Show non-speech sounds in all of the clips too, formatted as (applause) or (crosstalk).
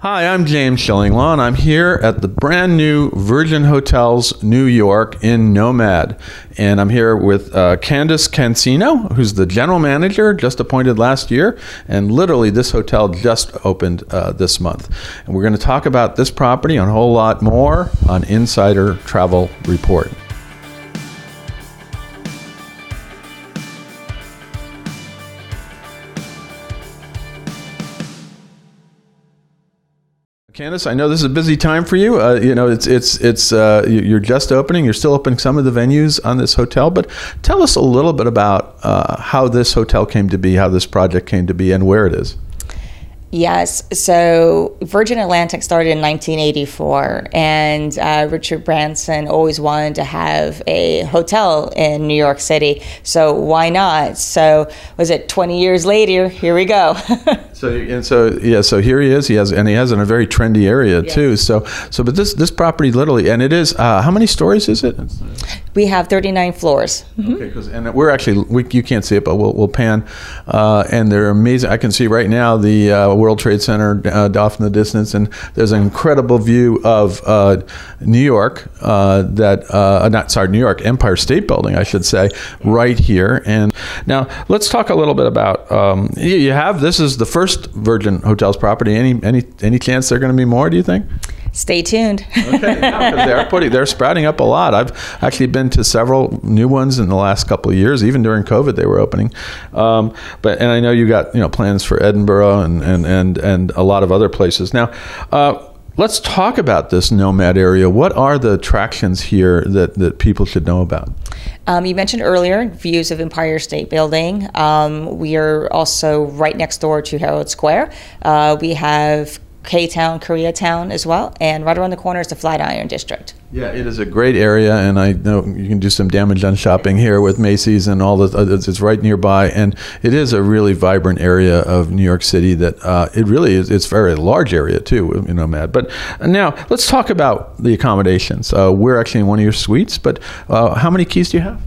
Hi, I'm James Shillinglaw, and I'm here at the brand new Virgin Hotels New York in Nomad. And I'm here with uh, Candace Cancino, who's the general manager, just appointed last year. And literally, this hotel just opened uh, this month. And we're going to talk about this property and a whole lot more on Insider Travel Report. Candace, I know this is a busy time for you. Uh, you know, it's it's it's uh, you're just opening. You're still opening some of the venues on this hotel, but tell us a little bit about uh, how this hotel came to be, how this project came to be, and where it is. Yes. So Virgin Atlantic started in 1984, and uh, Richard Branson always wanted to have a hotel in New York City. So why not? So was it 20 years later? Here we go. (laughs) so and so yeah. So here he is. He has and he has in a very trendy area yeah. too. So so but this this property literally and it is uh, how many stories is it? We have 39 floors. Mm-hmm. Okay, because and we're actually we, you can't see it, but we'll we'll pan, uh, and they're amazing. I can see right now the uh, World Trade Center uh, off in the distance, and there's an incredible view of uh, New York. Uh, that uh, not sorry, New York Empire State Building, I should say, right here. And now let's talk a little bit about um, you have this is the first Virgin Hotels property. Any any any chance there are going to be more? Do you think? Stay tuned. okay, they're (laughs) putting they're sprouting up a lot. I've actually been to several new ones in the last couple of years. Even during COVID, they were opening. Um, but and I know you got you know plans for Edinburgh and and and, and a lot of other places. Now, uh, let's talk about this nomad area. What are the attractions here that that people should know about? Um, you mentioned earlier views of Empire State Building. Um, we are also right next door to Herald Square. Uh, we have K Town, Koreatown as well, and right around the corner is the Flatiron District. Yeah, it is a great area, and I know you can do some damage on shopping here with Macy's and all the. It's right nearby, and it is a really vibrant area of New York City. That uh, it really is. It's a very large area too, you know, Matt. But now let's talk about the accommodations. Uh, we're actually in one of your suites, but uh, how many keys do you have?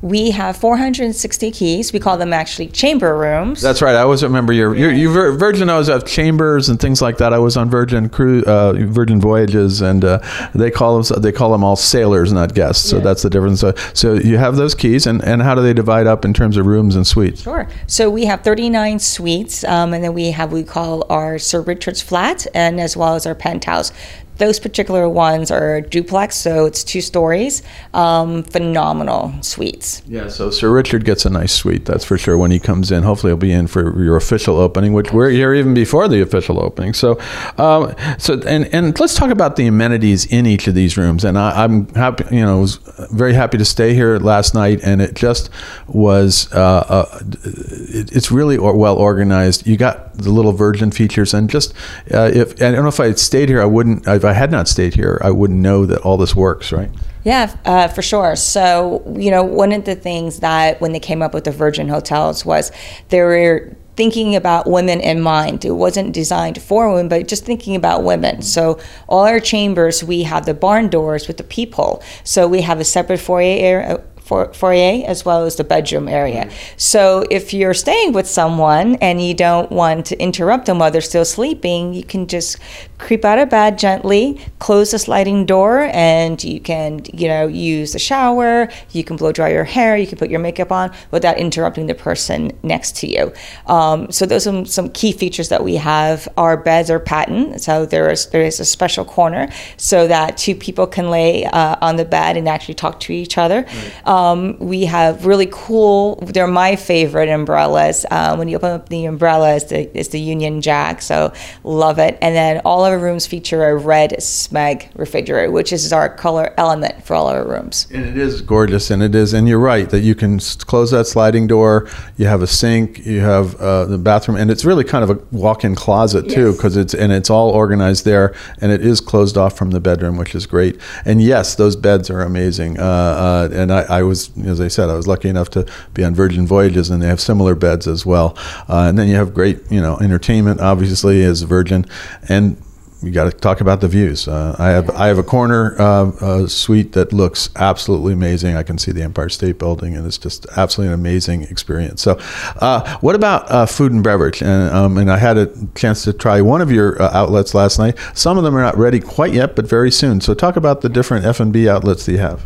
We have 460 keys. We call them actually chamber rooms. That's right. I always remember your, your, your Virgin always have chambers and things like that. I was on Virgin cruise, uh, Virgin voyages, and uh, they call them they call them all sailors, not guests. So that's the difference. So, so you have those keys, and, and how do they divide up in terms of rooms and suites? Sure. So we have 39 suites, um, and then we have we call our Sir Richard's flat, and as well as our penthouse. Those particular ones are duplex, so it's two stories. Um, phenomenal suites. Yeah, so Sir Richard gets a nice suite, that's for sure, when he comes in. Hopefully, he'll be in for your official opening, which we're here even before the official opening. So, um, so and, and let's talk about the amenities in each of these rooms. And I, am happy, you know, was very happy to stay here last night, and it just was, uh, uh, it, it's really well organized. You got the little Virgin features, and just uh, if I don't know if I had stayed here, I wouldn't. I've I had not stayed here, I wouldn't know that all this works, right? Yeah, uh, for sure. So, you know, one of the things that when they came up with the Virgin Hotels was they were thinking about women in mind. It wasn't designed for women, but just thinking about women. So all our chambers, we have the barn doors with the peephole. So we have a separate foyer area, foyer as well as the bedroom area. Mm-hmm. So if you're staying with someone and you don't want to interrupt them while they're still sleeping, you can just creep out of bed gently, close the sliding door, and you can, you know, use the shower. You can blow dry your hair. You can put your makeup on without interrupting the person next to you. Um, so those are some, some key features that we have. Our beds are patent, so there is there is a special corner so that two people can lay uh, on the bed and actually talk to each other. Right. Um, we have really cool. They're my favorite umbrellas. Uh, when you open up the umbrella, it's the, it's the Union Jack. So love it. And then all of our rooms feature a red Smeg refrigerator, which is our color element for all our rooms. And it is gorgeous, and it is. And you're right that you can close that sliding door. You have a sink. You have uh, the bathroom, and it's really kind of a walk-in closet too, because yes. it's and it's all organized there, and it is closed off from the bedroom, which is great. And yes, those beds are amazing. Uh, uh, and I, I, was, as I said, I was lucky enough to be on Virgin Voyages, and they have similar beds as well. Uh, and then you have great, you know, entertainment, obviously, as Virgin, and you got to talk about the views. Uh, I have I have a corner uh, uh, suite that looks absolutely amazing. I can see the Empire State Building, and it's just absolutely an amazing experience. So, uh, what about uh, food and beverage? And, um, and I had a chance to try one of your uh, outlets last night. Some of them are not ready quite yet, but very soon. So, talk about the different F and B outlets that you have.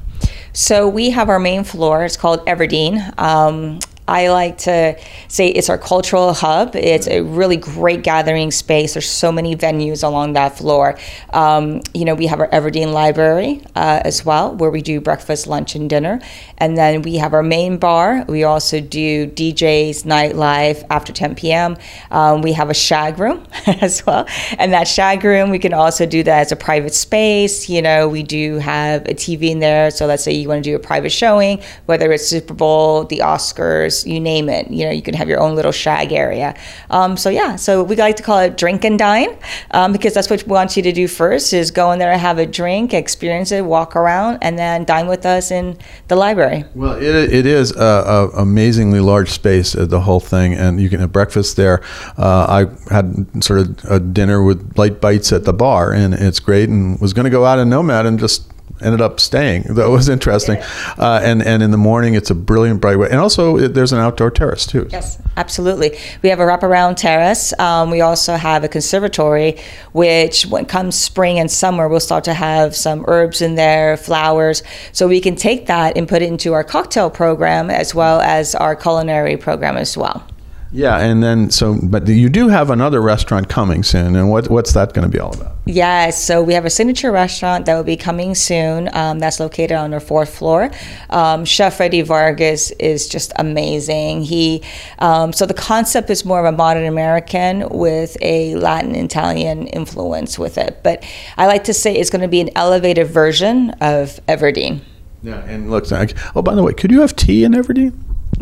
So we have our main floor. It's called Everdeen. Um, I like to say it's our cultural hub. It's a really great gathering space. There's so many venues along that floor. Um, you know, we have our Everdeen Library uh, as well, where we do breakfast, lunch, and dinner. And then we have our main bar. We also do DJs, nightlife after 10 p.m. Um, we have a shag room (laughs) as well. And that shag room, we can also do that as a private space. You know, we do have a TV in there. So let's say you want to do a private showing, whether it's Super Bowl, the Oscars, you name it. You know, you can have your own little shag area. Um, so yeah, so we like to call it drink and dine um, because that's what we want you to do first is go in there and have a drink, experience it, walk around, and then dine with us in the library. Well, it, it is a, a amazingly large space, uh, the whole thing, and you can have breakfast there. Uh, I had sort of a dinner with light bites at the bar, and it's great. And was going to go out in Nomad and just ended up staying. That was interesting. Uh, and and in the morning, it's a brilliant bright way. And also, it, there's an outdoor terrace too. Yes, absolutely. We have a wraparound terrace. Um, we also have a conservatory, which when comes spring and summer, we'll start to have some herbs in there, flowers. So we can take that and put it into our cocktail program as well as our culinary program as well. Yeah, and then so, but you do have another restaurant coming soon, and what what's that going to be all about? Yes, so we have a signature restaurant that will be coming soon. Um, that's located on our fourth floor. Um, Chef Eddie Vargas is just amazing. He um, so the concept is more of a modern American with a Latin Italian influence with it, but I like to say it's going to be an elevated version of Everdeen. Yeah, and look, oh by the way, could you have tea in Everdeen?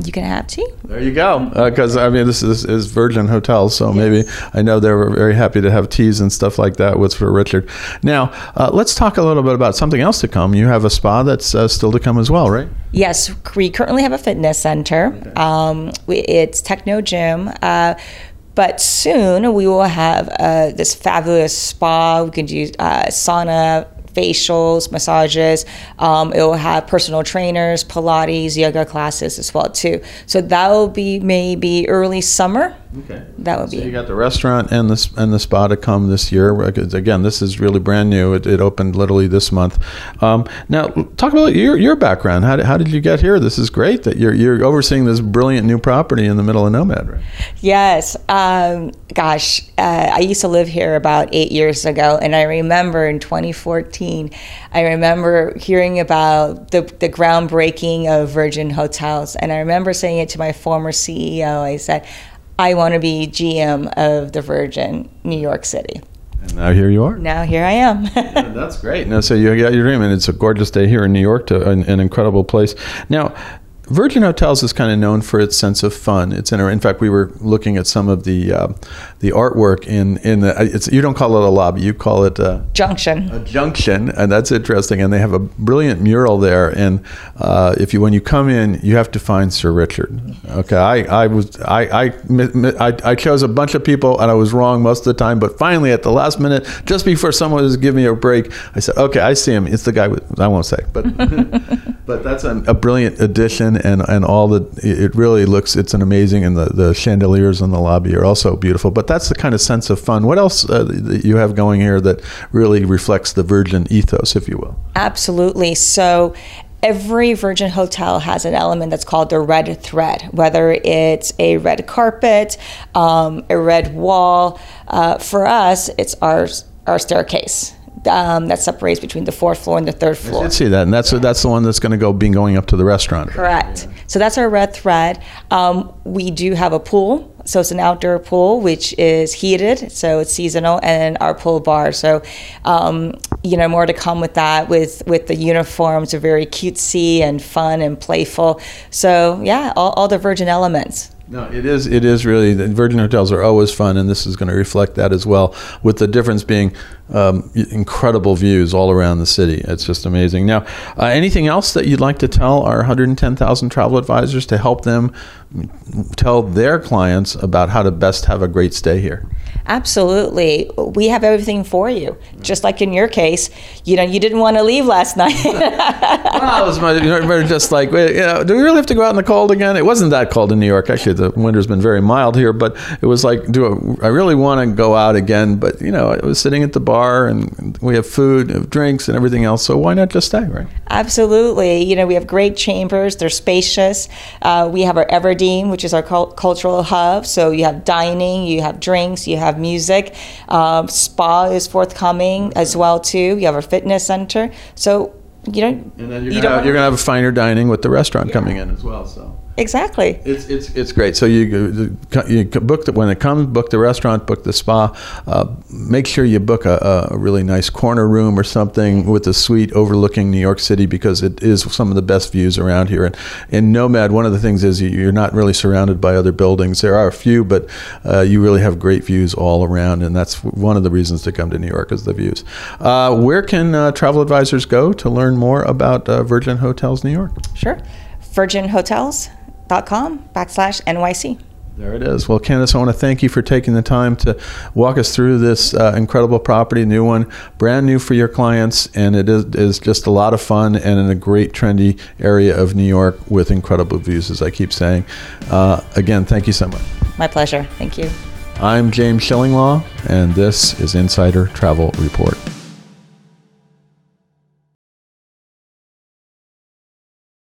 You can have tea. There you go. Because uh, I mean, this is, is Virgin Hotels, so yes. maybe I know they were very happy to have teas and stuff like that with for Richard. Now, uh, let's talk a little bit about something else to come. You have a spa that's uh, still to come as well, right? Yes, we currently have a fitness center. Okay. Um, we, it's Techno Gym. Uh, but soon we will have uh, this fabulous spa. We can do uh, sauna, facials, massages. Um, it will have personal trainers, Pilates, yoga classes as well too. So that will be maybe early summer. Okay. That would so be. You got the restaurant and the and the spa to come this year. Again, this is really brand new. It, it opened literally this month. Um, now, talk about your your background. How did, how did you get here? This is great that you're you're overseeing this brilliant new property in the middle of Nomad. Right? Yes. Um, gosh, uh, I used to live here about eight years ago, and I remember in 2014, I remember hearing about the the groundbreaking of Virgin Hotels, and I remember saying it to my former CEO. I said. I want to be GM of the Virgin New York City. And now here you are. Now here I am. (laughs) yeah, that's great. Now, so you got your dream, and it's a gorgeous day here in New York, to an, an incredible place. Now, Virgin Hotels is kind of known for its sense of fun. It's in, in fact, we were looking at some of the uh, the artwork in in the. It's, you don't call it a lobby, you call it a junction. A junction, and that's interesting. And they have a brilliant mural there. And uh, if you when you come in, you have to find Sir Richard. Okay, I, I was I, I I I chose a bunch of people, and I was wrong most of the time. But finally, at the last minute, just before someone was giving me a break, I said, "Okay, I see him. It's the guy with I won't say, but (laughs) but that's a, a brilliant addition." And and all the it really looks it's an amazing and the, the chandeliers in the lobby are also beautiful but that's the kind of sense of fun. What else uh, that you have going here that really reflects the virgin ethos if you will? Absolutely. So every Virgin hotel has an element that's called the red thread, whether it's a red carpet, um, a red wall. Uh, for us, it's our our staircase um, that separates between the fourth floor and the third floor. I did see that, and that's that's the one that's going to go being going up to the restaurant. Correct. So that's our red thread. Um, we do have a pool, so it's an outdoor pool which is heated, so it's seasonal, and our pool bar. So um, you know more to come with that. With with the uniforms are very cutesy and fun and playful. So yeah, all, all the Virgin elements. No, it is. It is really. The Virgin hotels are always fun, and this is going to reflect that as well. With the difference being um, incredible views all around the city. It's just amazing. Now, uh, anything else that you'd like to tell our 110,000 travel advisors to help them tell their clients about how to best have a great stay here? Absolutely. We have everything for you. Just like in your case, you know, you didn't want to leave last night. (laughs) well, it was my, just like, you know, do we really have to go out in the cold again? It wasn't that cold in New York. Actually, the winter's been very mild here, but it was like, do I, I really want to go out again? But, you know, I was sitting at the bar and we have food, have drinks, and everything else. So why not just stay, right? Absolutely. You know, we have great chambers, they're spacious. Uh, we have our Everdeen, which is our cult- cultural hub. So you have dining, you have drinks, you have music. Um, spa is forthcoming as well too. You have our fitness center. So you know, and then you're you you're gonna have finer dining with the restaurant yeah. coming in as well. So exactly. It's it's it's great. So you you book the, when it comes, book the restaurant, book the spa. Uh, make sure you book a, a, really nice corner room or something with a suite overlooking New York City because it is some of the best views around here. And in Nomad, one of the things is you're not really surrounded by other buildings. There are a few, but uh, you really have great views all around, and that's one of the reasons to come to New York is the views. Uh, where can uh, travel advisors go to learn more about uh, Virgin Hotels New York? Sure. Virgin Hotels com backslash NYC. There it is. Well, Candace, I want to thank you for taking the time to walk us through this uh, incredible property, new one, brand new for your clients, and it is, is, just a lot of fun and in a great trendy area of New York with incredible views, as I keep saying. Uh, again, thank you so much. My pleasure. Thank you. I'm James Shillinglaw, and this is Insider Travel Report.